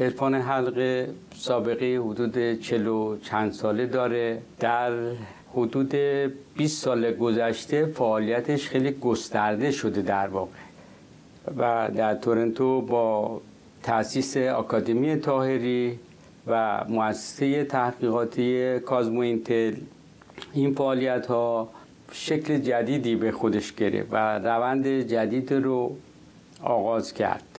عرفان حلقه سابقه حدود چلو چند ساله داره. در حدود 20 سال گذشته فعالیتش خیلی گسترده شده در واقع و در تورنتو با تأسیس آکادمی تاهری و مؤسسه تحقیقاتی کازمو اینتل این فعالیت ها شکل جدیدی به خودش گرفت و روند جدید رو آغاز کرد.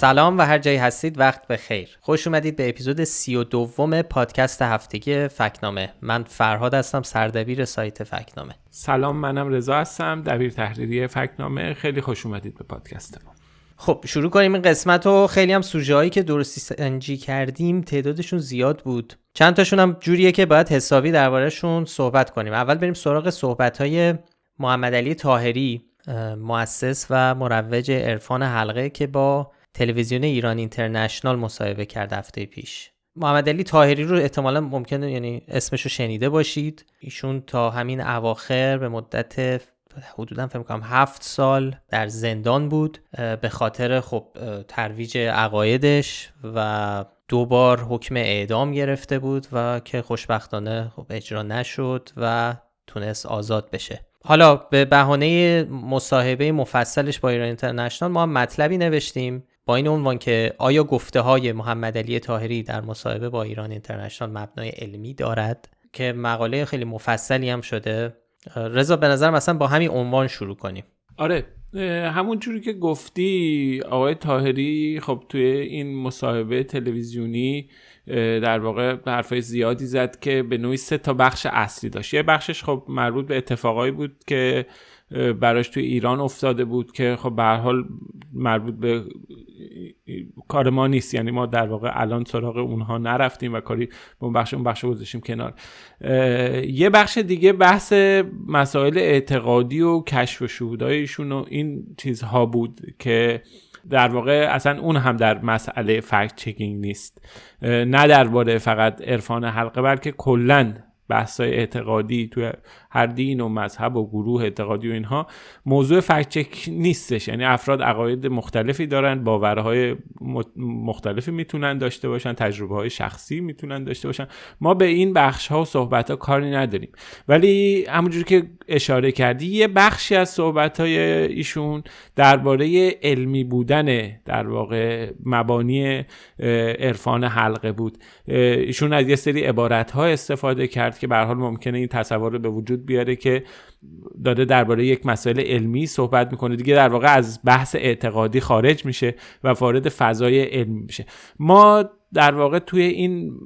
سلام و هر جایی هستید وقت بخیر خوش اومدید به اپیزود سی و دوم پادکست هفتگی فکنامه. من فرهاد هستم سردبیر سایت فکنامه. سلام منم رضا هستم دبیر تحریری فکنامه. خیلی خوش اومدید به پادکست ما. خب شروع کنیم این قسمت رو. خیلی هم سوژه هایی که درستی سنجی کردیم تعدادشون زیاد بود. چند تاشون هم جوریه که باید حسابی دربارهشون صحبت کنیم. اول بریم سراغ صحبت های محمد علی تاهری مؤسس و مروج عرفان حلقه که با تلویزیون ایران اینترنشنال مصاحبه کرد هفته پیش. محمد علی تاهری رو احتمالا ممکنه یعنی اسمش رو شنیده باشید. ایشون تا همین اواخر به مدت حدودا فکر کنم هفت سال در زندان بود به خاطر خب ترویج عقایدش و دو بار حکم اعدام گرفته بود و که خوشبختانه خب اجرا نشد و تونست آزاد بشه. حالا به بهانه مصاحبه مفصلش با ایران اینترنشنال ما مطلبی نوشتیم. این عنوان که آیا گفته های محمد علی تاهری در مصاحبه با ایران اینترنشنال مبنای علمی دارد؟ که مقاله خیلی مفصلی هم شده. رضا به نظر مثلا با همین عنوان شروع کنیم. آره همون جوری که گفتی آقای تاهری خب توی این مصاحبه تلویزیونی در واقع حرفای زیادی زد که به نوعی سه تا بخش اصلی داشت. یه بخشش خب مربوط به اتفاقایی بود که براش توی ایران افتاده بود که خب به حال مربوط به کار ما نیست. یعنی ما در واقع الان سراغ اونها نرفتیم و کاری به اون بخش اون بخش گذاشتیم کنار. یه بخش دیگه بحث مسائل اعتقادی و کشف و شهودایشون و این چیزها بود که در واقع اصلا اون هم در مسئله فکت چکینگ نیست. نه درباره فقط عرفان حلقه بلکه کلا بحثای اعتقادی توی هر دین و مذهب و گروه اعتقادی و اینها موضوع فکچک نیستش. یعنی افراد عقاید مختلفی دارن باورهای مختلفی می‌تونن داشته باشن تجربه های شخصی می‌تونن داشته باشن. ما به این بخش ها و صحبت ها کاری نداریم. ولی همونجور که اشاره کردی یه بخشی از صحبت های ایشون درباره علمی بودن در واقع مبانی عرفان حلقه بود. ایشون از یه سری عبارت ها استفاده کرد که به حال ممکنه این تصور رو به وجود بیاره که داره درباره یک مسئله علمی صحبت می‌کنه. دیگه در واقع از بحث اعتقادی خارج میشه و وارد فضای علمی میشه. ما در واقع توی این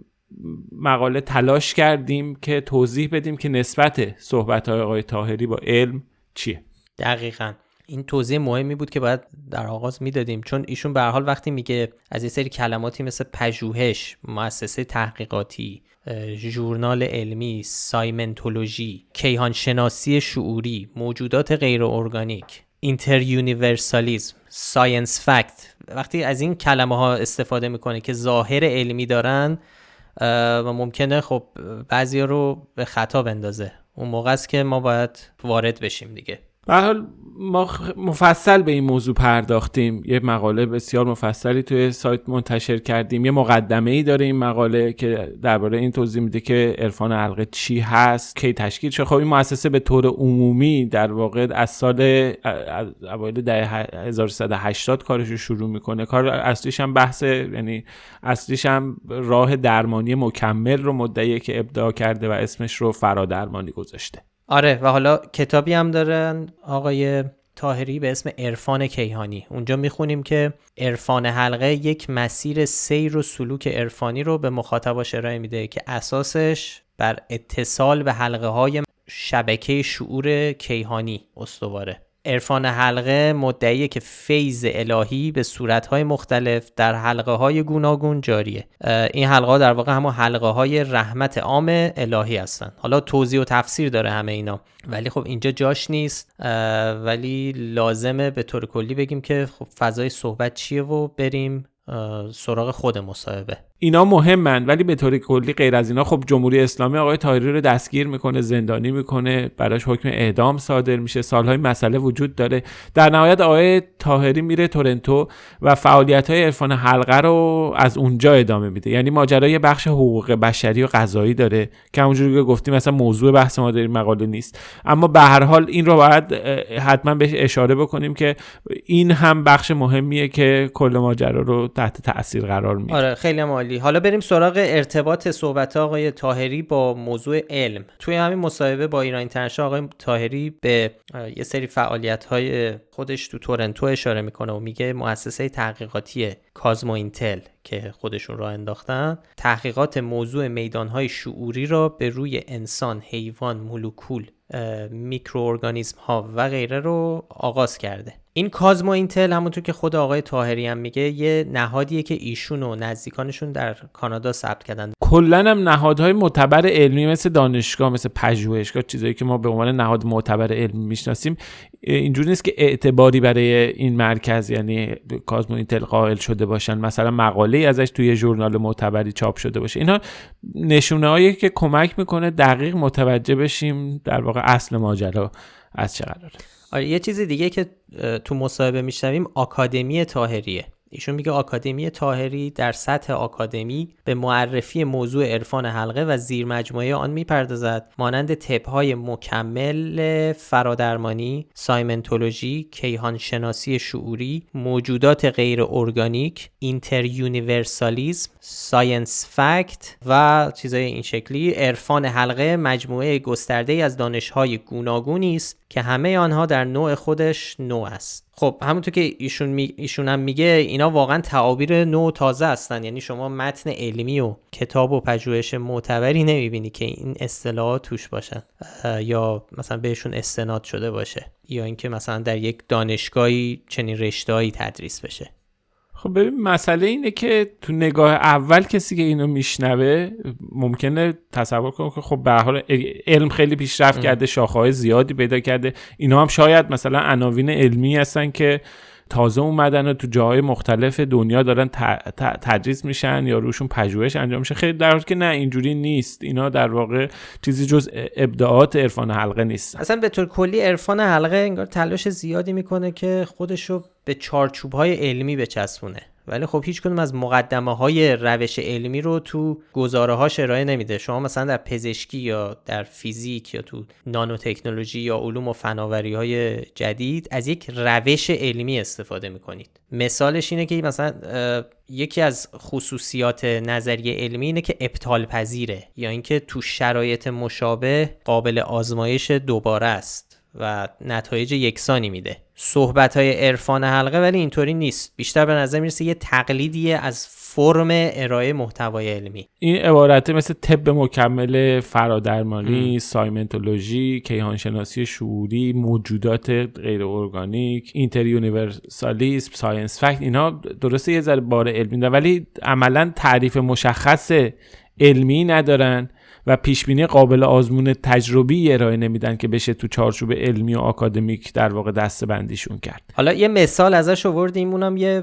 مقاله تلاش کردیم که توضیح بدیم که نسبت صحبت های آقای طاهری با علم چیه. دقیقا. این توضیح مهمی بود که باید در آغاز می‌دادیم. چون ایشون به حال وقتی میگه از یه سری کلماتی مثل پژوهش مؤسسه تحقیقاتی ژورنال علمی Psymentology کیهانشناسی شعوری موجودات غیر ارگانیک interuniversalism science fact. وقتی از این کلمه ها استفاده می‌کنه که ظاهر علمی دارن و ممکنه خب بعضی رو به خطا بندازه. اون موقع است که ما باید وارد بشیم دیگه. به حال ما مفصل به این موضوع پرداختیم. یه مقاله بسیار مفصلی توی سایت منتشر کردیم. یه مقدمه ای داره این مقاله که درباره این توضیح میده که عرفان حلقه چی هست کی تشکیل شد. خب این مؤسسه به طور عمومی در واقع از سال اوایل دهه 1380 کارش رو شروع می‌کنه. کار اصلیش هم بحث یعنی اصلیش هم راه درمانی مکمل رو مدعیه که ابداع کرده و اسمش رو فرادرمانی گذاشته. آره و حالا کتابی هم دارن آقای تاهری به اسم عرفان کیهانی. اونجا می‌خونیم که عرفان حلقه یک مسیر سیر و سلوک عرفانی رو به مخاطباش ارائه میده که اساسش بر اتصال به حلقه های شبکه شعور کیهانی استواره. عرفان حلقه مدعیه که فیض الهی به صورتهای مختلف در حلقه های گوناگون جاریه. این حلقه ها در واقع همون حلقه های رحمت عام الهی هستن. حالا توضیح و تفسیر داره همه اینا. ولی خب اینجا جاش نیست. ولی لازمه به طور کلی بگیم که خب فضای صحبت چیه و بریم سراغ خود مصاحبه. اینا مهمن ولی به طور کلی غیر از اینا خب جمهوری اسلامی آقای تاهری رو دستگیر می‌کنه زندانی می‌کنه براش حکم اعدام صادر میشه سالهای مسئله وجود داره. در نهایت آقای تاهری میره تورنتو و فعالیت های عرفان حلقه رو از اونجا ادامه میده. یعنی ماجرای بخش حقوق بشری و قضایی داره که همونجوری که گفتیم مثلا موضوع بحث ما در مقاله نیست. اما به هر حال این رو باید حتما بهش اشاره بکنیم که این هم بخش مهمیه که کل ماجرا رو تحت تاثیر قرار میده آره خیلی عالی حالا بریم سراغ ارتباط صحبت آقای تاهری با موضوع علم. توی همین مصاحبه با ایران اینترنشنال آقای تاهری به یه سری فعالیت های خودش تو تورنتو اشاره می‌کنه و میگه مؤسسه تحقیقاتی کازمو اینتل که خودشون را انداختن تحقیقات موضوع میدانهای شعوری را به روی انسان، حیوان، مولکول میکروارگانیسم ها و غیره رو آغاز کرده. این کازمو اینتل همونطور که خود آقای تاهری هم میگه یه نهادیه که ایشون و نزدیکانشون در کانادا ثبت کردن. کلا هم نهادهای معتبر علمی مثل دانشگاه مثل پژوهشگاه چیزایی که ما به عنوان نهاد معتبر علمی می‌شناسیم اینجوری نیست که اعتباری برای این مرکز یعنی Cosmo Intel قائل شده باشن. مثلا مقاله ازش توی ژورنال معتبری چاپ شده باشه. اینا نشونه که کمک می‌کنه دقیق متوجه بشیم در واقع اصل ماجرا از چه قراره. آره یه چیز دیگه که تو مصاحبه میشنویم آکادمی طاهریه ایشون میگه آکادمی طاهری در سطح آکادمی به معرفی موضوع عرفان حلقه و زیر مجموعه آن می‌پردازد مانند طب‌های مکمل فرادرمانی Psymentology کیهان شناسی شعوری موجودات غیر ارگانیک Interuniversalism science fact و چیزای این شکلی. عرفان حلقه مجموعه گسترده از دانشهای گوناگونی است که همه آنها در نوع خودش نوع است. خب همونطور که ایشون, می... ایشون هم میگه اینا واقعا تعابیر نو تازه هستن. یعنی شما متن علمی و کتاب و پژوهش معتبری نمی‌بینی که این اصطلاحات توش باشن یا مثلا بهشون استناد شده باشه یا اینکه مثلا در یک دانشگاهی چنین رشتههایی تدریس بشه. خب ببین مسئله اینه که تو نگاه اول کسی که اینو میشنوه ممکنه تصور کنه که خب به حال علم خیلی پیشرفت کرده شاخه‌های زیادی پیدا کرده. اینا هم شاید مثلا عناوین علمی هستن که تازه اومدن و تو جاهای مختلف دنیا دارن تدریس میشن یا روشون پژوهش انجام میشه. خیلی در حالی که نه اینجوری نیست. اینا در واقع چیزی جز ابداعات عرفان حلقه نیست اصلا به طور کلی عرفان حلقه انگار تلاش زیادی می‌کنه که خودشو به چارچوب های علمی بچسبونه. ولی خب هیچ کدوم از مقدمه های روش علمی رو تو گزاره ها ارائه نمیده. شما مثلا در پزشکی یا در فیزیک یا تو نانو تکنولوژی یا علوم و فناوری های جدید از یک روش علمی استفاده می‌کنید. مثالش اینه که مثلا یکی از خصوصیات نظریه علمی اینه که ابطال پذیره یا اینکه تو شرایط مشابه قابل آزمایش دوباره است. و نتایج یکسانی میده. صحبت های عرفان حلقه ولی اینطوری نیست. بیشتر به نظر می‌رسه یه تقلیدیه از فرم ارائه محتوای علمی. این عبارته مثل طب مکمل فرادرمانی Psymentology کیهانشناسی شعوری موجودات غیر ارگانیک Interuniversalism science fact. اینا درسته یه ذره بار علمی دارن ولی عملا تعریف مشخص علمی ندارن. و پیشبینی قابل آزمون تجربی ارائه نمیدن که بشه تو چارچوب علمی و آکادمیک در واقع دسته بندیشون کرد. حالا یه مثال ازش آوردیم اونم یه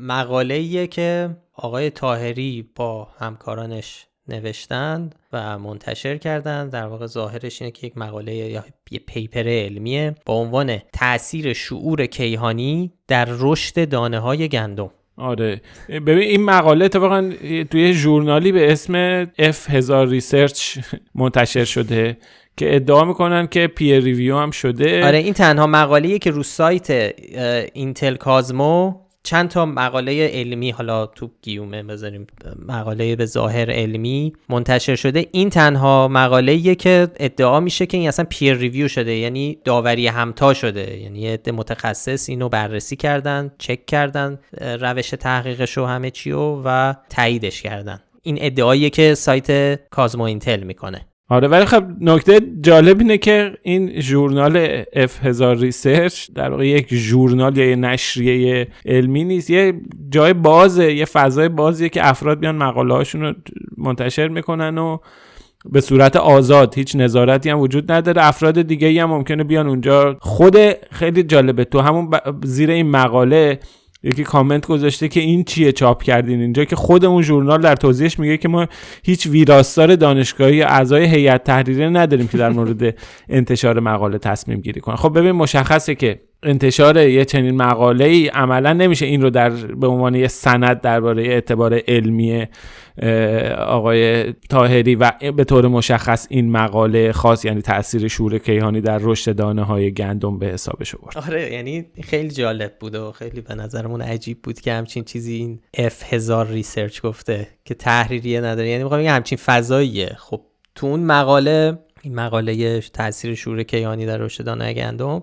مقاله که آقای طاهری با همکارانش نوشتند و منتشر کردن در واقع ظاهرش اینه که یک مقاله یا یه paper علمیه با عنوان تاثیر شعور کیهانی در رشد دانه های گندم. آره. ببین این مقاله اتفاقا توی ژورنالی به اسم F هزار Research منتشر شده که ادعا می‌کنن که peer review هم شده. آره این تنها مقاله که رو سایت Intel Cosmo چند تا مقاله علمی حالا تو گیومه بذاریم مقاله به ظاهر علمی منتشر شده. این تنها مقاله که ادعا میشه که این اصلا peer review شده یعنی داوری همتا شده. یعنی یه متخصص اینو بررسی کردن چک کردن روش تحقیقش و همه چی و تاییدش کردن. این ادعاییه که سایت Cosmo Intel می‌کنه. آره ولی خب نکته جالب اینه که این ژورنال F هزار Research در واقع یک ژورنال یا یه نشریه علمی نیست. یه جای بازه یه فضای بازیه که افراد بیان مقاله هاشون رو منتشر می‌کنن و به صورت آزاد هیچ نظارتی هم وجود نداره. افراد دیگه هم ممکنه بیان اونجا. خود خیلی جالبه. تو همون زیر این مقاله یکی کامنت گذاشته که این چیه چاپ کردین اینجا که خود اون ژورنال در توضیحش میگه که ما هیچ ویراستار دانشگاهی اعضای هیئت تحریریه نداریم که در مورد انتشار مقاله تصمیم گیری کنه خب ببین مشخصه که انتشار یه چنین مقاله ای عملا نمیشه این رو در به عنوان یه سند درباره اعتبار علمی آقای تاهری و به طور مشخص این مقاله خاص یعنی تاثیر شور کیهانی در رشد دانه های گندم به حسابش آورد. آره یعنی خیلی جالب بود و خیلی به نظرمون عجیب بود که همچین چیزی این F هزار Research گفته که تحریریه نداره. یعنی می‌خوام همچین فضاییه. خب تو اون مقاله این مقاله تاثیر شعور کیهانی در رشد دانه گندم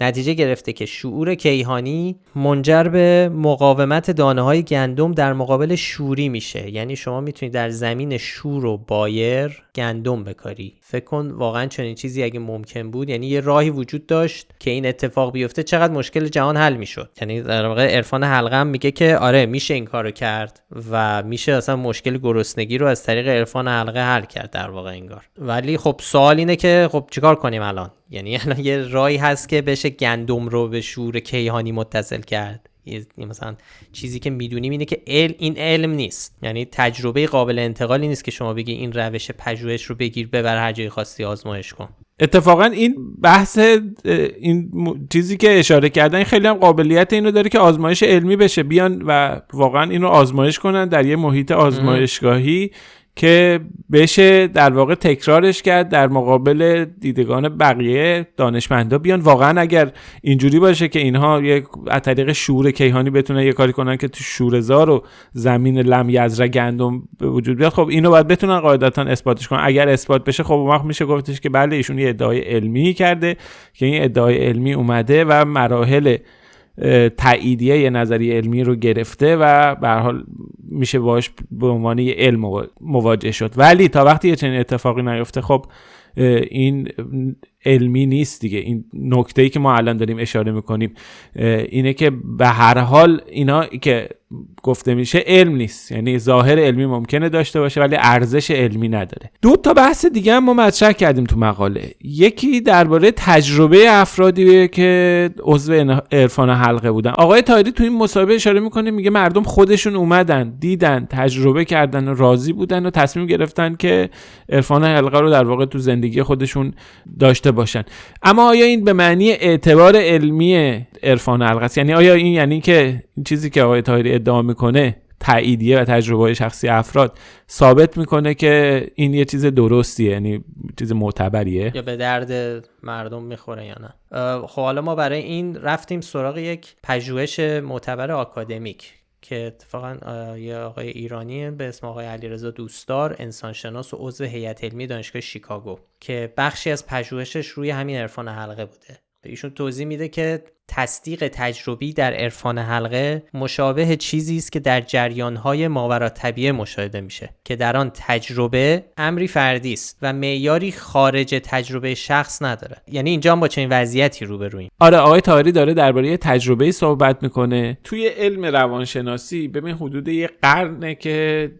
نتیجه گرفته که شعور کیهانی منجر به مقاومت دانه های گندم در مقابل شوری میشه. یعنی شما می‌تونید در زمین شور و بایر گندم بکاری. فکر کن واقعا چنین چیزی اگه ممکن بود یعنی یه راهی وجود داشت که این اتفاق بیفته چقدر مشکل جهان حل می‌شد. یعنی در واقع عرفان حلقه هم میگه که آره میشه این کارو کرد و میشه اصلا مشکل گرسنگی رو از طریق عرفان حلقه حل کرد در واقع انگار. ولی خب سوال اینه که خب چیکار کنیم الان؟ یعنی الان یه راهی هست که بشه گندم رو به شور کیهانی متصل کرد. مثلا چیزی که می‌دونیم اینه که علم این علم نیست. یعنی تجربه قابل انتقالی نیست که شما بگی این روش پژوهش رو بگیر ببر هر جای خواستی آزمایش کن. اتفاقا این بحث این چیزی که اشاره کردن خیلی هم قابلیت اینو داره که آزمایش علمی بشه. بیان و واقعا اینو آزمایش کنن در یه محیط آزمایشگاهی. که بشه در واقع تکرارش کرد در مقابل دیدگان بقیه دانشمندا بیان. واقعا اگر اینجوری باشه که اینها یک از طریق شور کیهانی بتونه یه کاری کنن که تو شورزار و زمین لم یزره گندم به وجود بیاد خب اینو باید بتونن قاعدتا اثباتش کنن. اگر اثبات بشه خب وقت میشه گفتش که بله ایشون یه ادعای علمی کرده که این ادعای علمی اومده و مراحل تاییدیه یه نظریه علمی رو گرفته و به حال میشه باش به عنوان یه علم مواجه شد. ولی تا وقتی یه چنین اتفاقی نیفته خب این علمی نیست دیگه. این نکته ای که ما الان داریم اشاره می‌کنیم اینه که به هر حال اینا که گفته میشه علم نیست. یعنی ظاهر علمی ممکنه داشته باشه ولی ارزش علمی نداره. دو تا بحث دیگه هم ما مطرح کردیم تو مقاله. یکی درباره تجربه افرادی که عضو عرفان حلقه بودن. آقای تایری تو این مصاحبه اشاره می‌کنه میگه مردم خودشون اومدن دیدن تجربه کردن و راضی بودن و تصمیم گرفتن که عرفان حلقه رو در واقع تو زندگی خودشون داشته باشن. اما آیا این به معنی اعتبار علمی عرفان است؟ یعنی آیا این یعنی که این چیزی که آقای تایری ادعا می‌کنه تاییدیه و تجربه شخصی افراد ثابت می‌کنه که این یه چیز درستیه یعنی چیز معتبریه؟ یا به درد مردم می‌خوره یا نه؟ خب حالا ما برای این رفتیم سراغ یک پژوهش معتبر آکادمیک که اتفاقا یه آقای ایرانی به اسم آقای علیرضا دوستدار انسانشناس و عضو هیئت علمی دانشگاه شیکاگو که بخشی از پژوهشش روی همین عرفان حلقه بوده. ایشون توضیح میده که تصدیق تجربی در عرفان حلقه مشابه چیزی است که در جریانهای ماورا طبیعه مشاهده میشه که در آن تجربه امری فردی است و معیاری خارج تجربه شخص نداره. یعنی اینجا هم با چنین وضعیتی روبرویم. آره آقای تاری داره درباره تجربه صحبت می‌کنه. توی علم روانشناسی ببین حدود یه قرنه که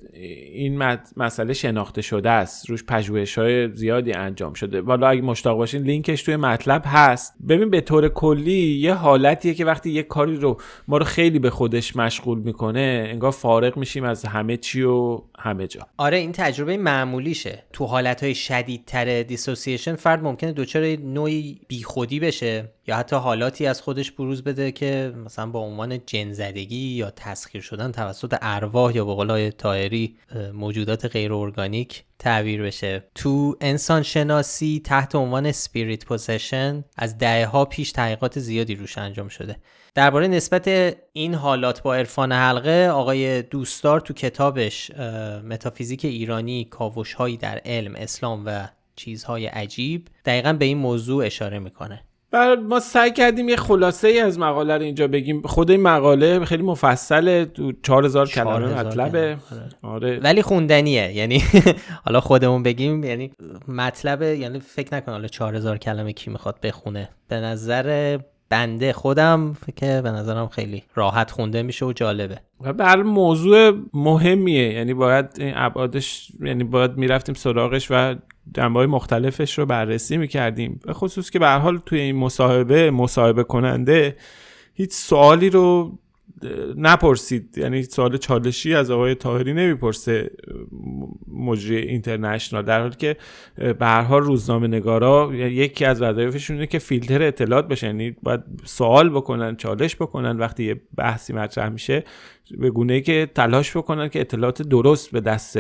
این مسئله شناخته شده است. روش پژوهش های زیادی انجام شده. والا اگه مشتاق باشین لینکش توی مطلب هست. ببین به طور کلی یه حالتیه که وقتی یه کاری رو ما رو خیلی به خودش مشغول می‌کنه انگار فارغ میشیم از همه چی و همه جا. آره این تجربه معمولیشه. تو حالتهای شدیدتر دیسوسییشن فرد ممکنه دچار نوعی بیخودی بشه. یا حتی حالاتی از خودش بروز بده که مثلا با عنوان جنزدگی یا تسخیر شدن توسط ارواح یا به قول تایری موجودات غیر ارگانیک تعبیر بشه. تو انسان شناسی تحت عنوان spirit possession از دهه ها پیش تحقیقات زیادی روش انجام شده. درباره نسبت این حالات با عرفان حلقه آقای دوستدار تو کتابش متافیزیک ایرانی کاوش هایی در علم اسلام و چیزهای عجیب دقیقا به این موضوع اشاره می‌کنه. بر ما سعی کردیم یه خلاصه ای از مقاله رو اینجا بگیم خود این مقاله خیلی مفصله تو 4000 کلمه مطلبه آره. آره. ولی خوندنیه یعنی حالا خودمون بگیم یعنی مطلب یعنی فکر نکن حالا 4000 کلمه کی می‌خواد بخونه به نظر بنده خودم که به نظرم خیلی راحت خونده میشه و جالبه. بر موضوع مهمیه. یعنی باید این ابعادش یعنی باید می‌رفتیم سراغش و جنبه مختلفش رو بررسی می‌کردیم. به خصوص که به حال توی این مصاحبه مصاحبه کننده هیچ سوالی رو نپرسید. یعنی سوال چالشی از آقای تاهری نمی‌پرسه مجری اینترنشنال در حالی که حال روزنامه نگارا یکی از وظایفشون اینه که فیلتر اطلاعات بشه. یعنی باید سوال بکنن چالش بکنن. وقتی یه بحثی مطرح میشه به گونه که تلاش بکنن که اطلاعات درست به دست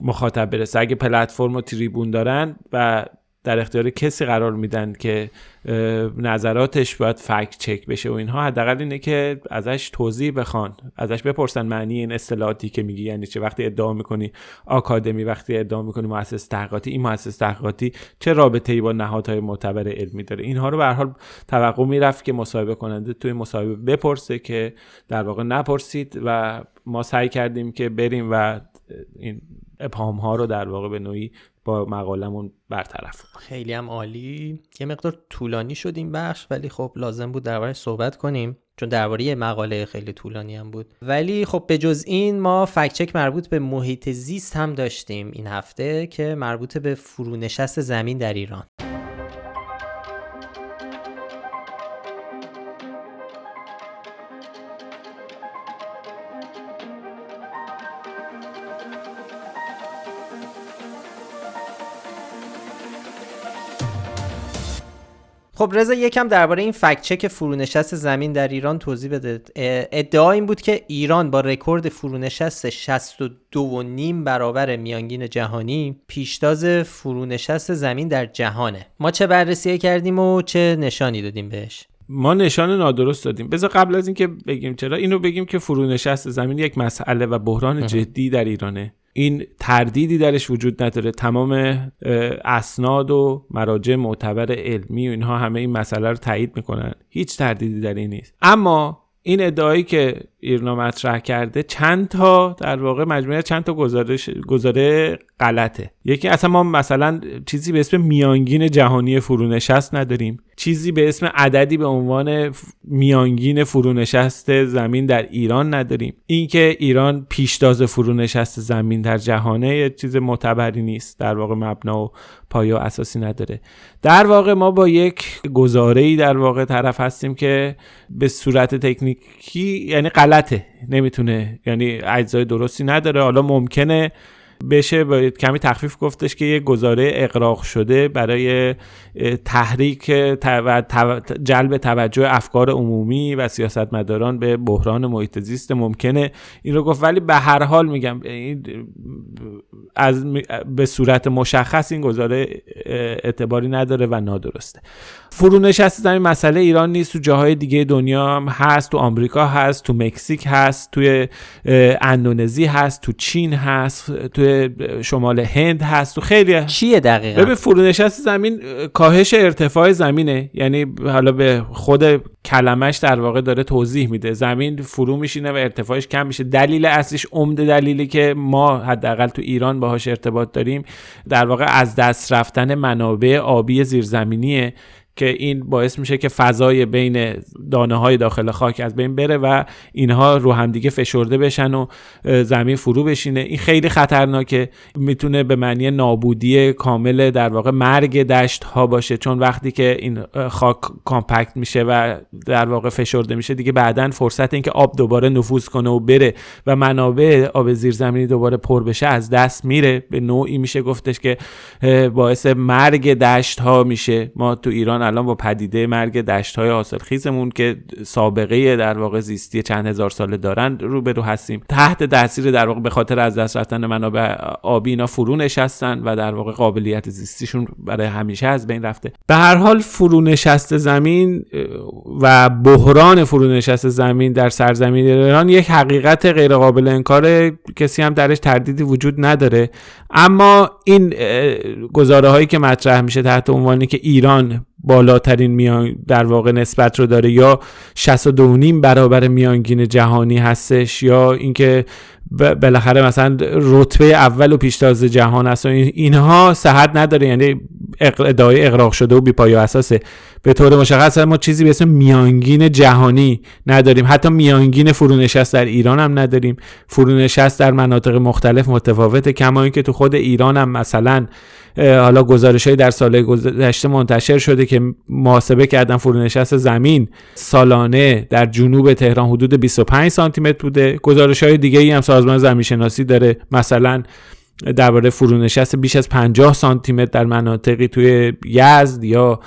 مخاطب برسه. اگه پلتفرم و تریبون دارن و در اختیار کسی قرار میدن که نظراتش باید فکت چک بشه و اینها. حداقل اینه که ازش توضیح بخوان ازش بپرسن معنی این اصطلاحاتی که میگی. یعنی چه وقتی ادعا می‌کنی آکادمی وقتی ادعا می‌کنی مؤسسه تحقیقاتی این مؤسسه تحقیقاتی چه رابطه ای با نهادهای معتبر علمی داره؟ اینها رو به هر حال توقع می‌رفت که مصاحبه کننده توی مصاحبه بپرسه که در واقع نپرسید و ما سعی کردیم که بریم و این ابهام ها رو در واقع به نوعی با مقالمون برطرف. خیلی هم عالی. یه مقدار طولانی شد این بخش ولی خب لازم بود دربارش صحبت کنیم چون درباره مقاله خیلی طولانی هم بود. ولی خب به جز این ما فکچک مربوط به محیط زیست هم داشتیم این هفته که مربوط به فرونشست زمین در ایران. خب رضا یکم درباره این فکت چک فرونشست زمین در ایران توضیح بده. ادعا این بود که ایران با رکورد فرونشست 62.5 برابر میانگین جهانی پیشتاز فرونشست زمین در جهانه. ما چه بررسی کردیم و چه نشانی دادیم بهش؟ ما نشان نادرست دادیم. بذار قبل از اینکه بگیم چرا اینو بگیم که فرونشست زمین یک مسئله و بحران جدی در ایرانه. این تردیدی درش وجود نداره. تمام اسناد و مراجع معتبر علمی و اینها همه این مسئله رو تایید می‌کنن. هیچ تردیدی در این نیست. اما این ادعایی که ایرنا مطرح کرده چند تا در واقع مجموعه چند تا گزارش گزاره غلطه. یکی اصلا ما مثلا چیزی به اسم میانگین جهانی فرونشست نداریم. چیزی به اسم عددی به عنوان میانگین فرونشست زمین در ایران نداریم. اینکه ایران پیشتاز فرونشست زمین در جهانه یه چیز معتبری نیست. در واقع مبنا و پایه اساسی نداره. در واقع ما با یک گزاره ای در واقع طرف هستیم که به صورت تکنیکی یعنی غلطه. نمی‌تونه یعنی اجزای درستی نداره. حالا ممکنه بشه باید کمی تخفیف گفتش که یه گزاره اقراق شده برای تحریک و جلب توجه افکار عمومی و سیاستمداران به بحران محیط زیست ممکنه. این رو گفت. ولی به هر حال میگم از به صورت مشخص این گزاره اعتباری نداره و نادرسته. فرونشست زمین مسئله ایران نیست. تو جاهای دیگه دنیا هم هست تو آمریکا هست تو مکزیک هست توی اندونزی هست تو چین هست تو شمال هند هست. تو خیلی چیه دقیقا؟ به فرونشست زمین کاهش ارتفاع زمینه. یعنی حالا به خود کلمش در واقع داره توضیح میده. زمین فرو میشینه و ارتفاعش کم میشه. دلیل اصلیش عمده دلیلی که ما حداقل تو ایران باهاش ارتباط داریم در واقع از دست رفتن منابع آبی زیرزمینیه. که این باعث میشه که فضای بین دانه های داخل خاک از بین بره و اینها رو همدیگه فشرده بشن و زمین فرو بشینه. این خیلی خطرناکه. می‌تونه به معنی نابودی کامل در واقع مرگ دشت ها باشه. چون وقتی که این خاک کامپکت میشه و در واقع فشرده میشه دیگه بعدا فرصت اینکه آب دوباره نفوذ کنه و بره و منابع آب زیرزمینی دوباره پر بشه از دست میره. به نوعی میشه گفتش که باعث مرگ دشت ها میشه. ما تو ایران الان با پدیده مرگ دشت های حاصل خیزمون که سابقه در واقع زیستی چند هزار ساله دارن روبرو هستیم. تحت تاثیر در واقع به خاطر از دست رفتن منابع آبی اینا فرو نشستن و در واقع قابلیت زیستیشون برای همیشه از بین رفته. به هر حال فرو نشست زمین و بحران فرو نشست زمین در سرزمین ایران یک حقیقت غیر قابل انکار کسی هم درش تردیدی وجود نداره. اما این گزاره هایی که مطرح میشه تحت عنوانی که ایران بالاترین میان در واقع نسبت رو داره یا 62 برابر میانگین جهانی هستش یا اینکه بالاخره مثلا رتبه اول و پیشتاز جهان است و اینها صحت نداره. یعنی ادعای اقراق شده و بیپای و اساسه. به طور مشخص ما چیزی به اسم میانگین جهانی نداریم. حتی میانگین فرونشست در ایران هم نداریم. فرونشست در مناطق مختلف متفاوته. کما اینکه تو خود ایران هم مثلا حالا گزارش در سال گذشته منتشر شده که محاسبه کردن فرونشست زمین سالانه در جنوب تهران حدود 25 سانتی متر بوده. گزارش های دیگه ای هم سازمان زمین شناسی داره مثلا درباره فرونشست بیش از 50 سانتی متر در مناطقی توی یزد یا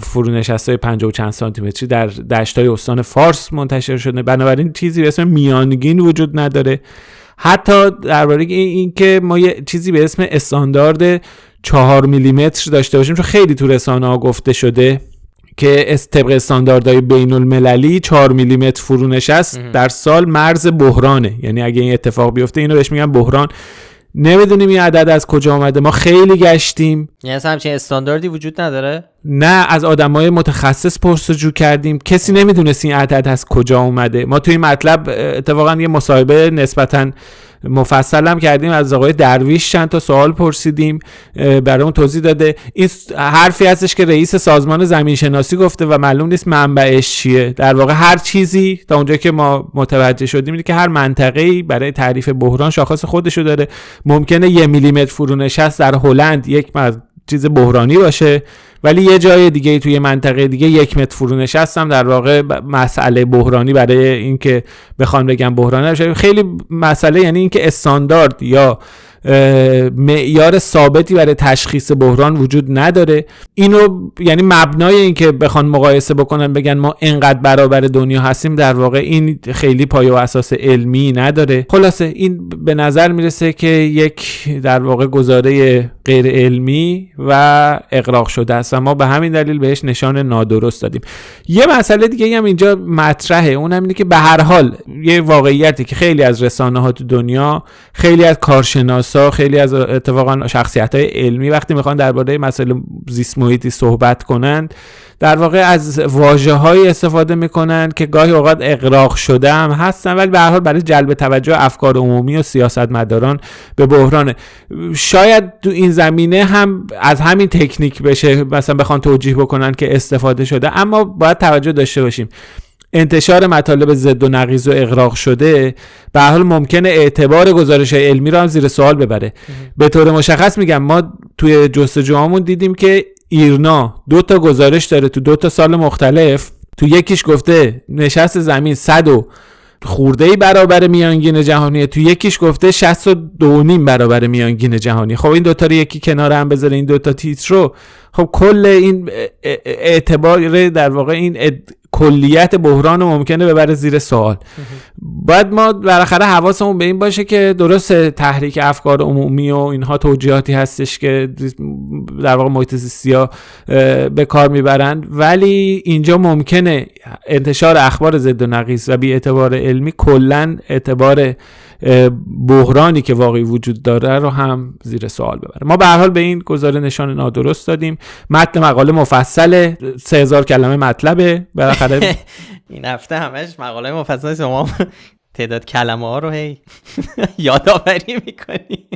فرونشست های 50 و چند سانتی متری در دشت های استان فارس منتشر شده. بنابراین چیزی به اسم میانگین وجود نداره. حتی درباره این که ما یه چیزی به اسم استاندارد 4 میلیمتر داشته باشیم چون خیلی تو رسانه ها گفته شده. که طبق استانداردهای بین المللی 4 میلیمتر فرونشست در سال مرز بحرانه. یعنی اگه این اتفاق بیفته اینو بهش میگن بحران. نمی‌دونیم این عدد از کجا آمده ما خیلی گشتیم. یعنی همچین استانداردی وجود نداره؟ نه از آدمای متخصص پرسجو کردیم. کسی نمی‌دونست این عدد از کجا اومده. ما توی این مطلب اتفاقا یه مصاحبه نسبتا مفصلم کردیم از آقای درویش چند تا سوال پرسیدیم برای اون توضیح داده. این حرفی هستش که رئیس سازمان زمین شناسی گفته و معلوم نیست منبعش چیه. در واقع هر چیزی تا اونجا که ما متوجه شدیم که هر منطقه‌ای برای تعریف بحران شاخص خودشو داره. ممکنه یه میلیمتر فرونشست در هلند یک چیز بحرانی باشه. ولی یه جای دیگه توی منطقه دیگه یک متر فرو نشستم در واقع مسئله بحرانی برای اینکه بخوان بگم بحرانی خیلی مسئله یعنی اینکه استاندارد یا معیار ثابتی برای تشخیص بحران وجود نداره. اینو یعنی مبنای اینکه بخوان مقایسه بکنن بگن ما انقدر برابر دنیا هستیم در واقع این خیلی پایه و اساس علمی نداره. خلاصه این به نظر می‌رسه که یک در واقع گزاره غیر علمی و اقراق شده است. و ما به همین دلیل بهش نشان نادرست دادیم. یه مسئله دیگه هم اینجا مطرحه. اونم اینه که به هر حال یه واقعیتی که خیلی از رسانه ها تو دنیا خیلی از کارشناسا خیلی از اتفاقا شخصیت های علمی وقتی می‌خوان درباره مسئله زیست محیطی صحبت کنند در واقع از واجه های استفاده می‌کنن که گاهی اوقات اقراق شده هم هستن ولی به هر حال برای جلب توجه افکار عمومی و سیاستمداران به بحران. شاید تو این زمینه هم از همین تکنیک بشه مثلا بخوان توجیه بکنن که استفاده شده اما باید توجه داشته باشیم. انتشار مطالب ضد و نقیض و اغراق شده به حال ممکنه اعتبار گزارش علمی رو هم زیر سوال ببره. به طور مشخص میگم ما توی جستجوهامون دیدیم که ایرنا دو تا گزارش داره تو دو تا سال مختلف. تو یکیش گفته نشست زمین 100 و خورده ای برابر میانگین جهانی. تو یکیش گفته 62 نیم برابر میانگین جهانی. خب این دوتا رو یکی کنار هم بذاره این دوتا تیتر رو خب کل این اعتبار در واقع این کلیت بحران رو ممکنه ببره زیر سوال. باید ما بالاخره حواسمون به این باشه که درست تحریک افکار عمومی و اینها توجیهاتی هستش که در واقع محیط زیستی به کار می‌برند. ولی اینجا ممکنه انتشار اخبار ضد و نقیص و بی اعتبار علمی کلا اعتبار بحرانی که واقعی وجود داره رو هم زیر سوال ببره. ما به هر حال به این گزاره نشان نادرست دادیم. متن مقاله مفصله. 3000 کلمه مطلبه بالاخره. این هفته همش مقاله مفصل. شما تعداد کلمه ها رو هی یادآوری می‌کنی.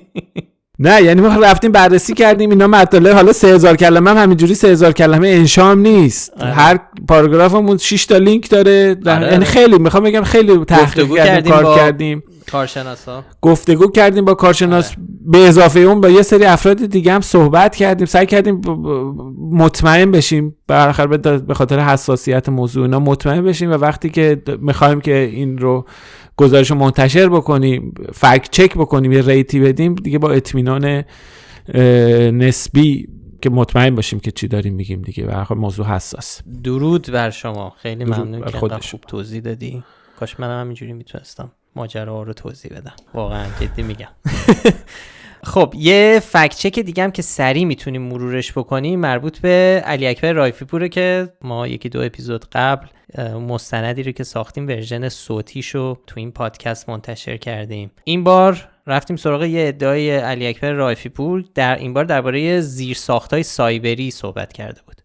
نه یعنی ما رفتیم بررسی کردیم. اینا مطالب حالا 3000 کلمه هم همینجوری 3000 کلمه انشام نیست. آره. هر پاراگرافمون 6 تا لینک داره. آره. یعنی خیلی می‌خوام بگم خیلی تحقیق کردیم کار کردیم. کارشناسا. گفتگو کردیم با کارشناس آره. به اضافه اون با یه سری افراد دیگه هم صحبت کردیم سعی کردیم مطمئن بشیم بالاخره به خاطر حساسیت موضوع اینا مطمئن بشیم و وقتی که می‌خوایم که این رو گزارش منتشر بکنیم فکت چک بکنیم یه ریتی بدیم دیگه با اطمینان نسبی که مطمئن باشیم که چی داریم میگیم دیگه. و موضوع حساس. درود بر شما. خیلی ممنون که خوب توضیح دادی. کاش منم همینجوری می‌تونستم. ماجرا رو توضیح بدم. واقعا جدی میگم. خب یه fact check دیگه هم که سریع می‌تونیم مرورش بکنیم مربوط به علی اکبر رائفی‌پوره که ما یکی دو اپیزود قبل مستندی رو که ساختیم version صوتیشو تو این پادکست منتشر کردیم. این بار رفتیم سراغ یه ادعای علی اکبر رائفی‌پور در این بار درباره زیر ساختای سایبری صحبت کرده بود.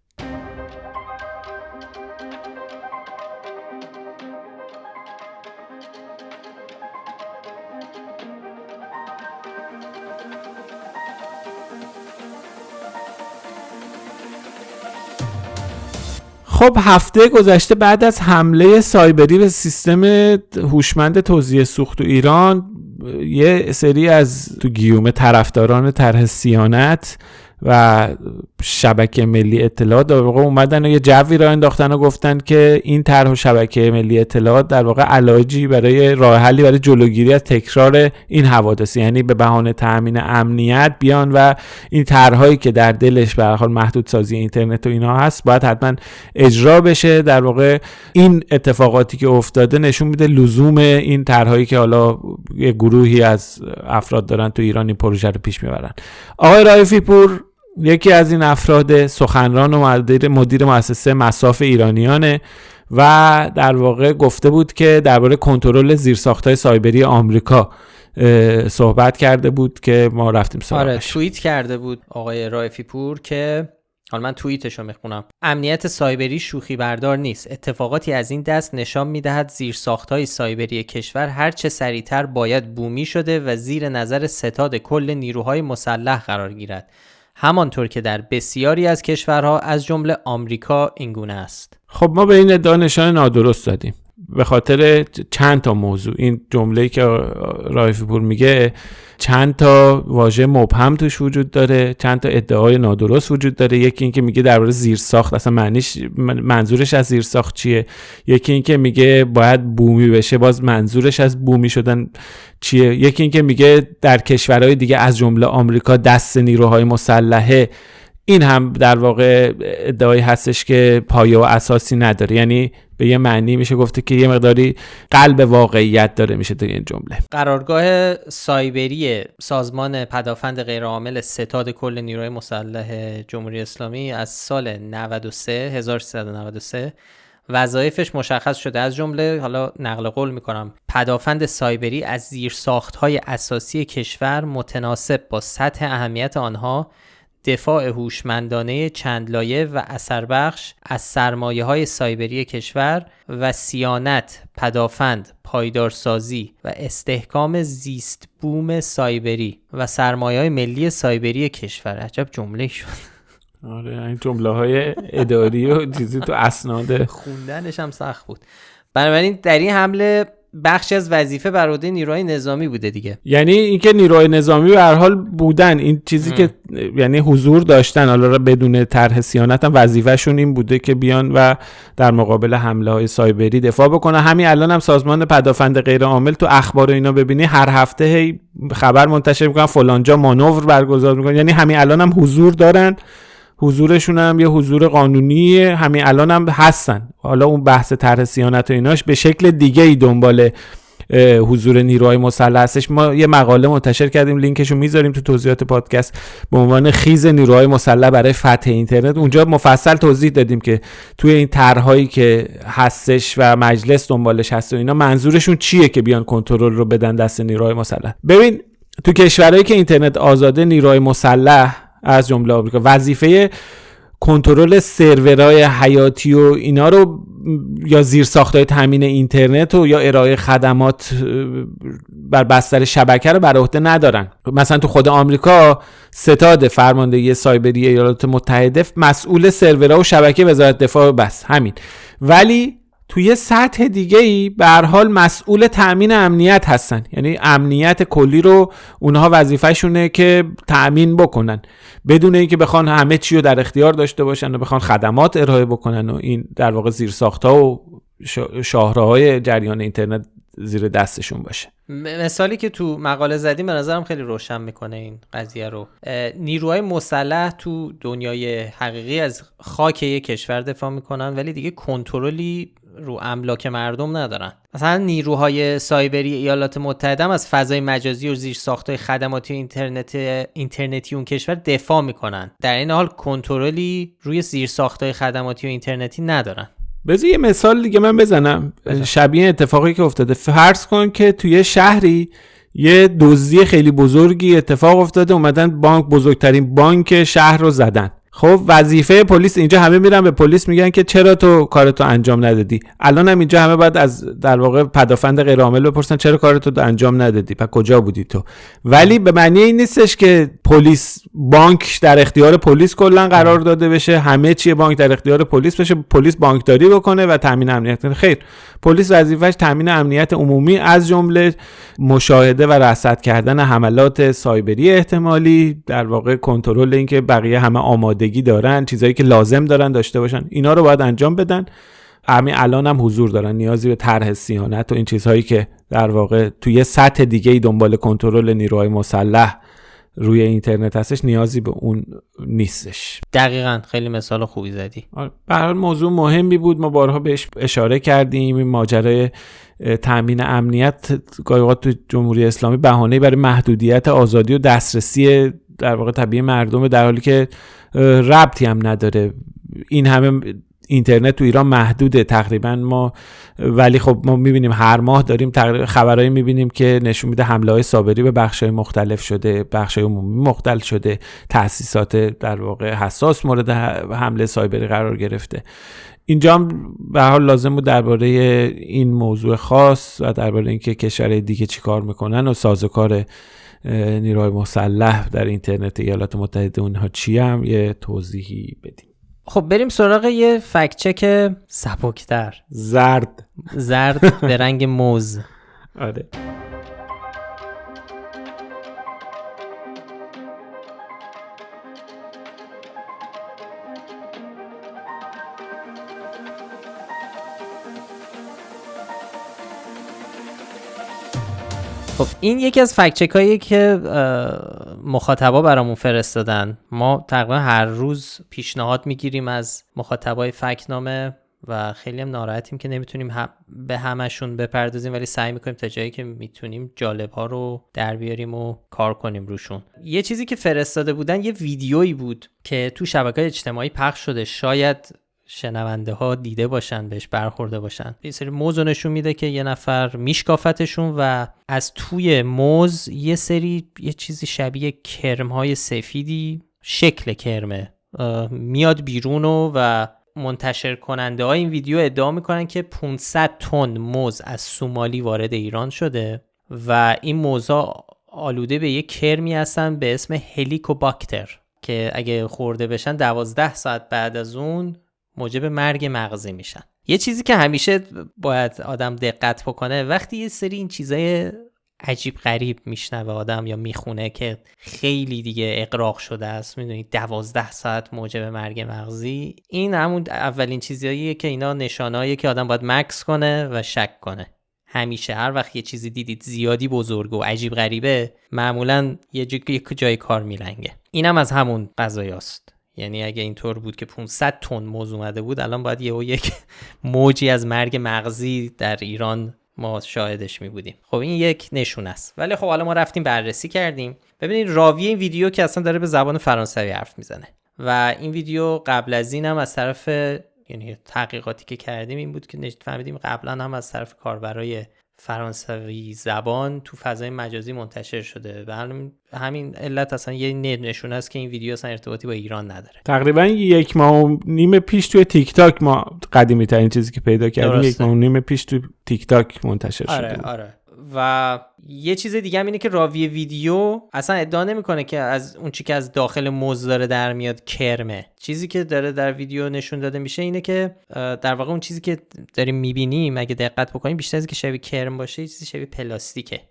خب هفته گذشته بعد از حمله سایبری به سیستم هوشمند توزیع سوخت تو ایران یه سری از تو گیومه طرفداران طرح سیانت و شبکه ملی اطلاعات در واقع اومدن و یه جوی را انداختن و گفتن که این طرح و شبکه ملی اطلاعات در واقع علاجی برای راه حلی برای جلوگیری از تکرار این حوادث. یعنی به بهانه تامین امنیت بیان و این طرحهایی که در دلش به حال محدود سازی اینترنت و اینا هست باید حتما اجرا بشه. در واقع این اتفاقاتی که افتاده نشون میده لزوم این طرحهایی که حالا یه گروهی از افراد دارن تو ایران این پروژه رو پیش می‌برن. آقای رایفی پور یکی از این افراد سخنران و مدیر, مدیر مؤسسه مساف ایرانیانه و در واقع گفته بود که درباره کنترل زیرساختهای سایبری آمریکا صحبت کرده بود که ما رفتیم سراغش. آره توییت کرده بود آقای رایفی پور که حالا من توییتش رو می‌خونم. امنیت سایبری شوخی بردار نیست. اتفاقاتی از این دست نشان می‌دهد زیر های سایبری کشور هرچه سریعتر باید بومی شده و زیر نظر ستاد کل نیروهای مسلح قرار گیرد. همانطور که در بسیاری از کشورها از جمله آمریکا اینگونه است. خب ما به این ادعا نشان نادرست دادیم. به خاطر چند تا موضوع. این جمله که رایفی پور میگه چند تا واژه مبهم توش وجود داره چند تا ادعای نادرست وجود داره. یکی اینکه میگه درباره زیر ساخت اصلا معنیش منظورش از زیر ساخت چیه؟ یکی اینکه میگه باید بومی بشه. باز منظورش از بومی شدن چیه؟ یکی اینکه میگه در کشورهای دیگه از جمله آمریکا دست نیروهای مسلحه. این هم در واقع ادعایی هستش که پایه و اساسی نداره. یعنی به یه معنی میشه گفته که یه مقداری قلب واقعیت داره میشه در این جمله. قرارگاه سایبری سازمان پدافند غیرعامل ستاد کل نیروی مسلح جمهوری اسلامی از سال 93 1393 وظایفش مشخص شده. از جمله حالا نقل قول می‌کنم پدافند سایبری از زیر های اساسی کشور متناسب با سطح اهمیت آنها دفاع هوشمندانه چند لایه و اثر بخش از سرمایه های سایبری کشور و سیانت، پدافند، پایدارسازی و استحکام زیست بوم سایبری و سرمایه های ملی سایبری کشور. عجب جمله شد. آره این جمله های اداری و چیزی تو اسناد. خوندنش هم سخت بود. بنابراین در این حمله بخشی از وظیفه بر عهده نیروهای نظامی بوده دیگه. یعنی اینکه نیروهای نظامی به هر حال بودن. این چیزی که یعنی حضور داشتن. حالا بدون طرح سیانت هم وظیفهشون این بوده که بیان و در مقابل حمله های سایبری دفاع بکنن. همین الان هم سازمان پدافند غیر عامل تو اخبار اینا ببینی هر هفته هی خبر منتشر می‌کنن. فلانجا مانور برگزار می‌کنن. یعنی همین الان هم حضور دارن. حضورشون هم یه حضور قانونی همین الان هم هستن. حالا اون بحث طرح سیانت و ایناش به شکل دیگه ای دنبال حضور نیروهای مسلح هستش. ما یه مقاله منتشر کردیم. لینکشو می‌ذاریم تو توضیحات پادکست. به عنوان خیز نیروهای مسلح برای فتح اینترنت. اونجا مفصل توضیح دادیم که توی این طرحهایی که هستش و مجلس دنبالش هست و اینا منظورشون چیه که بیان کنترل رو بدن دست نیروهای مسلح؟ ببین تو کشورهایی که اینترنت آزاده نیروهای مسلح از جمله آمریکا. وظیفه کنترل سرورهای حیاتی و اینا رو یا زیر ساختای تامین اینترنت و یا ارائه خدمات بر بستر شبکه رو بر عهده ندارن. مثلا تو خود آمریکا ستاد فرماندهی سایبری ایالات متحده مسئول سرورها و شبکه وزارت دفاع بس. همین. ولی توی سطح دیگه ای به حال مسئول تأمین امنیت هستن. یعنی امنیت کلی رو اونها وظیفهشونه که تأمین بکنن. بدون اینکه بخوان همه چی رو در اختیار داشته باشن و بخوان خدمات ارائه بکنن و این در واقع زیر ها و شاهراهای جریان اینترنت زیر دستشون باشه. مثالی که تو مقاله زدیم به نظرم خیلی روشن می‌کنه این قضیه رو. نیروهای مسلح تو دنیای حقیقی از خاک یک کشور دفاع می‌کنن ولی دیگه کنترلی رو املاک مردم ندارن. مثلا نیروهای سایبری ایالات متحده از فضای مجازی و زیر ساختای خدماتی اینترنت اینترنتی اون کشور دفاع می‌کنن. در این حال کنترلی روی زیر ساختای خدماتی و اینترنتی ندارن. بذار یه مثال دیگه من بزنم. شبیه اتفاقی که افتاده. فرض کن که توی شهری یه دزدی خیلی بزرگی اتفاق افتاده. اومدن بانک بزرگترین بانک شهر رو زدن. خب وظیفه پلیس اینجا همه میرن به پلیس میگن که چرا تو کارتو انجام ندادی؟ الان هم اینجا همه باید از در واقع پدافند غیرعامل بپرسن چرا کارتو انجام ندادی پس کجا بودی تو؟ ولی به معنی این نیستش که پلیس بانک در اختیار پلیس کلا قرار داده بشه همه چی بانک در اختیار پلیس بشه پلیس بانکداری بکنه و تامین امنیت خیر پلیس وظیفش تامین امنیت عمومی از جمله مشاهده و رصد کردن حملات سایبری احتمالی در واقع کنترل اینکه بقیه همه آمادگی دارن چیزایی که لازم دارن داشته باشن اینا رو باید انجام بدن. همین الان هم حضور دارن نیازی به طرح سیانت و این چیزهایی که در واقع توی سطح دیگه ای دنبال کنترل نیروهای مسلح روی اینترنت هستش نیازی به اون نیستش. دقیقا خیلی مثال خوبی زدی. آره، به موضوع مهمی بود ما بارها بهش اشاره کردیم این ماجرای تامین امنیت گاهی تو جمهوری اسلامی بهانه برای محدودیت آزادی و دسترسی در واقع طبیعی مردم در حالی که ربطی هم نداره. این همه اینترنت تو ایران محدوده تقریبا. ما ولی خب ما می‌بینیم هر ماه داریم خبرهایی می‌بینیم که نشون میده حمله های صابری به بخش های مختلف شده بخش های عمومی مختل شده. تاسیسات در واقع حساس مورد حمله سایبری قرار گرفته. اینجا هم به حال لازم بود درباره این موضوع خاص و درباره اینکه کشور دیگه چیکار می‌کنن و سازوکار نیروهای مسلح در اینترنت ایالات متحده اونها چی هم؟ یه توضیحی بدیم. خب بریم سراغ یه فکچک سبکتر. زرد. زرد به رنگ موز. آره. خب این یکی از فکچک هایی که مخاطبا برامون فرستادن. ما تقریبا هر روز پیشنهاد می‌گیریم از مخاطبای فکنامه و خیلی هم ناراحتیم که نمی‌تونیم به همشون بپردازیم ولی سعی می‌کنیم تا جایی که می‌تونیم جالب ها رو در بیاریم و کار کنیم روشون. یه چیزی که فرستاده بودن یه ویدیویی بود که تو شبکه اجتماعی پخش شده. شاید شنونده ها دیده باشن بهش برخورده باشن. یه سری موز نشون میده که یه نفر میشکافتشون و از توی موز یه سری یه چیزی شبیه کرم های سفیدی شکل کرمه میاد بیرون و منتشر کننده های این ویدیو ادعا می‌کنن که 500 تن موز از سومالی وارد ایران شده و این موزا آلوده به یک کرمی هستن به اسم هلیکوباکتر که اگه خورده بشن دوازده ساعت بعد از اون موجب مرگ مغزی میشن. یه چیزی که همیشه باید آدم دقت بکنه وقتی یه سری این چیزای عجیب غریب میشنوه آدم یا می‌خونه که خیلی دیگه اقراق شده است می‌دونید دوازده ساعت موجب مرگ مغزی این همون اولین چیزیاییه که اینا نشانهاییه که آدم باید مکس کنه و شک کنه. همیشه هر وقت یه چیزی دیدید زیادی بزرگ و عجیب غریبه معمولا یه جای کار میلنگه. اینم از همون قضایاست. یعنی اگه اینطور بود که 500 تن موز اومده بود الان باید یه یک موجی از مرگ مغزی در ایران ما شاهدش می بودیم. خب این یک نشون است. ولی خب حالا ما رفتیم بررسی کردیم. ببینید راوی این ویدیو که اصلا داره به زبان فرانسوی حرف می‌زنه. و این ویدیو قبل از این هم از طرف یعنی تحقیقاتی که کردیم این بود که فهمیدیم قبلا هم از طرف کاربرای فرانسوی زبان تو فضای مجازی منتشر شده به همین علت اصلا یه نشون است که این ویدیو اصلا ارتباطی با ایران نداره. تقریبا یک ماه و نیم پیش توی تیک تاک ما قدیمی ترین چیزی که پیدا کردیم یک ماه و نیم پیش توی تیک تاک منتشر آره، شده آره. و یه چیز دیگه هم اینه که راوی ویدیو اصلا ادعا نمی‌کنه که از اون چی که از داخل موز داره در میاد کرمه. چیزی که داره در ویدیو نشون داده میشه اینه که در واقع اون چیزی که داریم می‌بینیم اگه دقت بکنیم بیشتر از که شبیه کرم باشه چیزی شبیه پلاستیکه.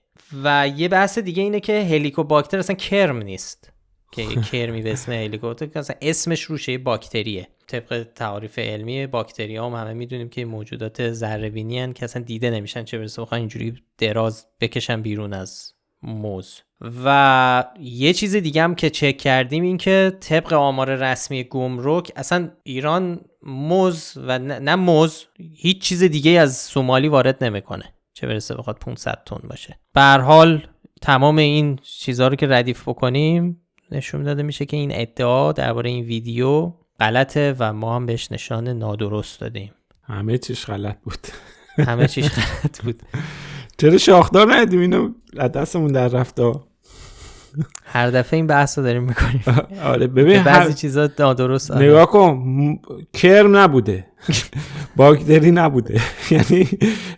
و یه بحث دیگه اینه که هلیکوباکتر اصلا کرم نیست. که کرمی به اسم هلیکوباکتر اصلا اسمش روشه باکتریه. طبق تعاریف علمی باکتری هم همه می‌دونیم که موجودات ذره که اصلا دیده نمیشن چه برسه بخوان اینجوری دراز بکشن بیرون از موز. و یه چیز دیگه هم که چک کردیم این که طبق آمار رسمی گمرک اصلا ایران موز و نه موز هیچ چیز دیگه از سومالی وارد نمی‌کنه. چه برسه بخواد 500 تن باشه. به حال تمام این چیزها رو که ردیف بکنیم نشون داده میشه که این ادعا درباره این ویدیو غلطه و ما هم بهش نشان نادرست دادیم. همه چیش غلط بود. همه چیش غلط بود. چرا شاخدار ندیم اینو دستمون در رفت هر دفعه این بحث رو داریم می‌کنیم. آره ببین بعضی هر... چیزا نادرست آره. نگاه کن کرم نبوده. باکتری نبوده. یعنی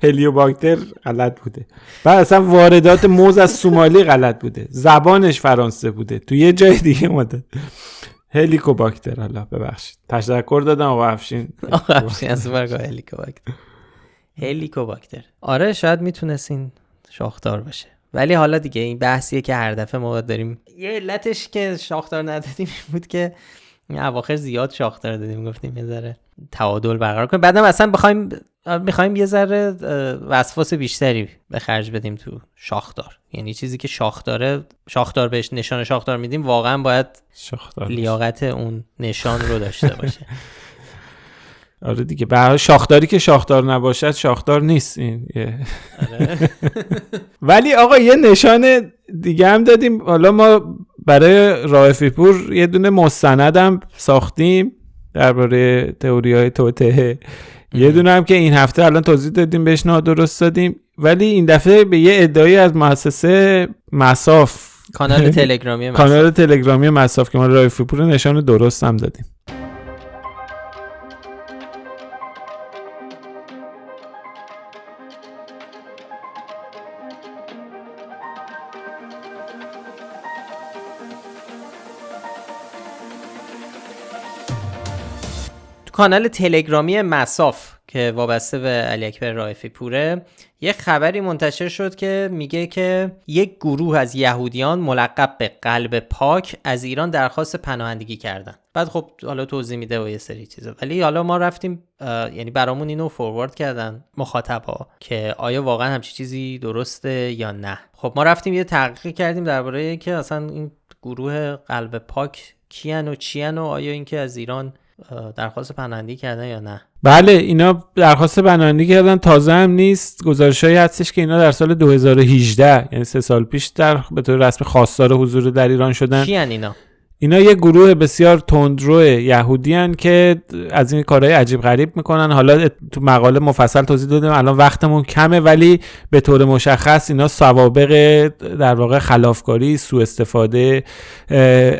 هلیوباکتر غلط بوده. بعد اصلا واردات موز از سومالی غلط بوده. زبانش فرانسه بوده. تو یه جای دیگه اومده. هلیکوباکتر حالا ببخشید. تشکر دادم آقا افشین. آقا افشین از هلیکوباکتر. هلیکوباکتر. آره شاید می‌تونست این شاخدار باشه. ولی حالا دیگه این بحثیه که هر دفعه ما داریم یه علتش که شاخدار ندادیم این بود که این اواخر زیاد شاخدار دادیم گفتیم یه ذره تعادل برقرار کنیم. بعدم اصلا بخوایم می‌خوایم یه ذره وسواس بیشتری به خرج بدیم تو شاخدار. یعنی چیزی که شاخداره شاخدار بهش نشان شاخدار میدیم واقعا باید شاخدار لیاقت اون نشان رو داشته باشه. آره دیگه. حال شاخداری که شاخدار نباشد شاخدار نیست این. آره. ولی آقا یه نشان دیگه هم دادیم. حالا ما برای رائفی پور یه دونه مستندم ساختیم درباره تئوری های توته یه دونه هم که این هفته الان توضیح دادیم بهش نادرست دادیم. ولی این دفعه به یه ادعایی از مؤسسه مساف کانال تلگرامی من کانال تلگرامی مساف که ما رائفی پور نشان درست هم دادیم. کانال تلگرامی مساف که وابسته به علی اکبر رائفی پوره یه خبری منتشر شد که میگه که یک گروه از یهودیان ملقب به قلب پاک از ایران درخواست پناهندگی کردن. بعد خب حالا توضیح میده و یه سری چیزا. ولی حالا ما رفتیم یعنی برامون اینو فوروارد کردن مخاطبا که آیا واقعا همچی چیزی درسته یا نه. خب ما رفتیم یه تحقیق کردیم درباره اینکه اصلا این گروه قلب پاک کیان و چیان و آیا اینکه از ایران درخواست پناهندگی کردن یا نه؟ بله اینا درخواست پناهندگی کردن. تازه هم نیست. گزارش هایی هستش که اینا در سال 2018 یعنی سه سال پیش در به طور رسمی خواستار حضور در ایران شدن. کیان اینا؟ اینا یه گروه بسیار تندرو یهودی هن که از این کارهای عجیب غریب می‌کنن. حالا تو مقاله مفصل توضیح دادیم الان وقتمون کمه ولی به طور مشخص اینا سوابق در واقع خلافکاری سوء استفاده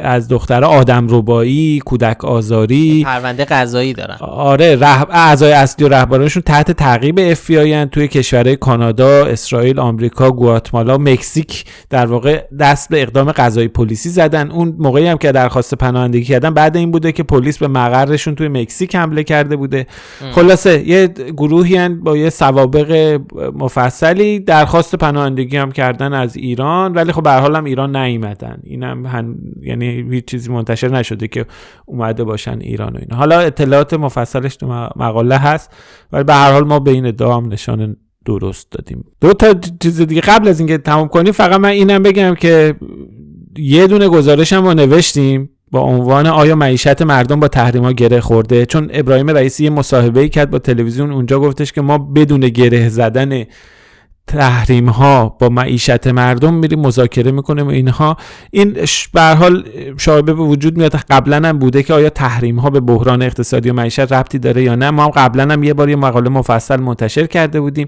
از دختر آدم ربایی کودک آزاری. پرونده قضایی دارن. آره رهب... اعضای اصلی و رهبرانشون تحت تعقیب اف توی کشورهای کانادا، اسرائیل، آمریکا، گواتمالا، مکزیک در واقع دست به اقدام قضایی پلیسی زدن. اون موقعی هم که درخواست پناهندگی کردن بعد این بوده که پلیس به مقرشون توی مکزیک حمله کرده بوده. خلاصه یه گروهی هن با یه سوابق مفصلی درخواست پناهندگی هم کردن از ایران ولی خب به حال هم ایران نیومدن. اینم هن... یعنی هیچ چیزی منتشر نشده که اومده باشن ایران و اینا. حالا اطلاعات مفصلش تو مقاله هست ولی به هر حال ما به این ادعا هم نشان درست دادیم. دو تا چیز دیگه قبل از اینکه تموم کنیم فقط من اینم بگم که یه دونه گزارش هم ما نوشتیم با عنوان آیا معیشت مردم با تحریما گره خورده؟ چون ابراهیم رئیسی یه مصاحبه کرد با تلویزیون اونجا گفتش که ما بدون گره زدن تحریم ها با معیشت مردم میریم مذاکره می‌کنیم اینها. این به حال شایبه به وجود میاد قبلا هم بوده که آیا تحریم ها به بحران اقتصادی و معیشت ربطی داره یا نه؟ ما هم قبلا هم یه بار یه مقاله مفصل منتشر کرده بودیم.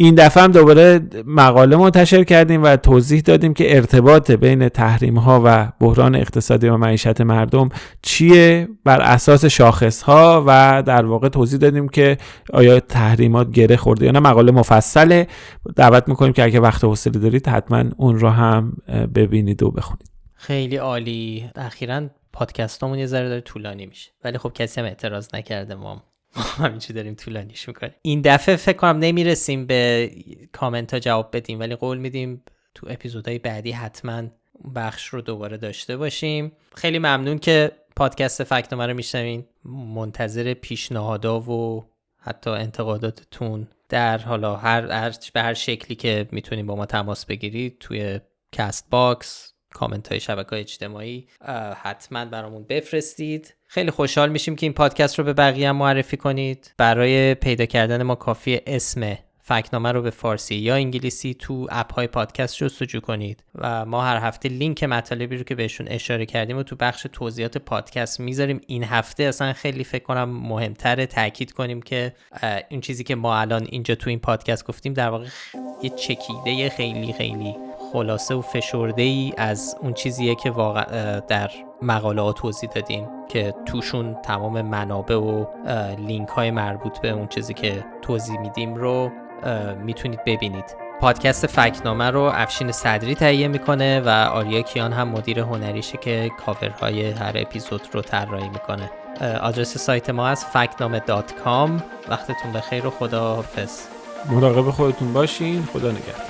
این دفعه هم دوباره مقاله منتشر کردیم و توضیح دادیم که ارتباط بین تحریم ها و بحران اقتصادی و معیشت مردم چیه بر اساس شاخص ها و در واقع توضیح دادیم که آیا تحریمات گره خورده یا نه. مقاله مفصله. دعوت می‌کنیم که اگه وقت حوصله دارید حتما اون رو هم ببینید و بخونید. خیلی عالی. اخیرا پادکستامون یه ذره داره طولانی میشه. ولی خب کسی هم اعتراض نکرده ما ما همینجور داریم طولانیش می‌کنیم. این دفعه فکر کنم نمی‌رسیم به کامنت ها جواب بدیم ولی قول میدیم تو اپیزودهای بعدی حتما بخش رو دوباره داشته باشیم. خیلی ممنون که پادکست فکتنامه رو میشنوین. منتظر پیشنهادا و حتی انتقاداتتون در حالا هر, به هر شکلی که می‌تونیم با ما تماس بگیرید توی Castbox کامنت های شبکه اجتماعی حتما برامون بفرستید. خیلی خوشحال میشیم که این پادکست رو به بقیه معرفی کنید. برای پیدا کردن ما کافی اسم فکت‌نامه رو به فارسی یا انگلیسی تو اپ های پادکست جستجو کنید و ما هر هفته لینک مطالبی رو که بهشون اشاره کردیم و تو بخش توضیحات پادکست می‌ذاریم. این هفته اصلا خیلی فکر کنم مهمتره تاکید کنیم که این چیزی که ما الان اینجا تو این پادکست گفتیم در واقع یه چکیده خیلی خیلی خلاصه و فشرده ای از اون چیزیه که واقع در مقاله توضیح دادیم که توشون تمام منابع و لینک های مربوط به اون چیزی که توضیح میدیم رو می‌تونید ببینید. پادکست فکنامه رو افشین صدری تهیه می‌کنه و آریا کیان هم مدیر هنریشه که کاورهای هر اپیزود رو طراحی می‌کنه. آدرس سایت ما از فکنامه وقتتون بخیر و خدا حافظ مراقب خودتون باشین. خدا نگهدار.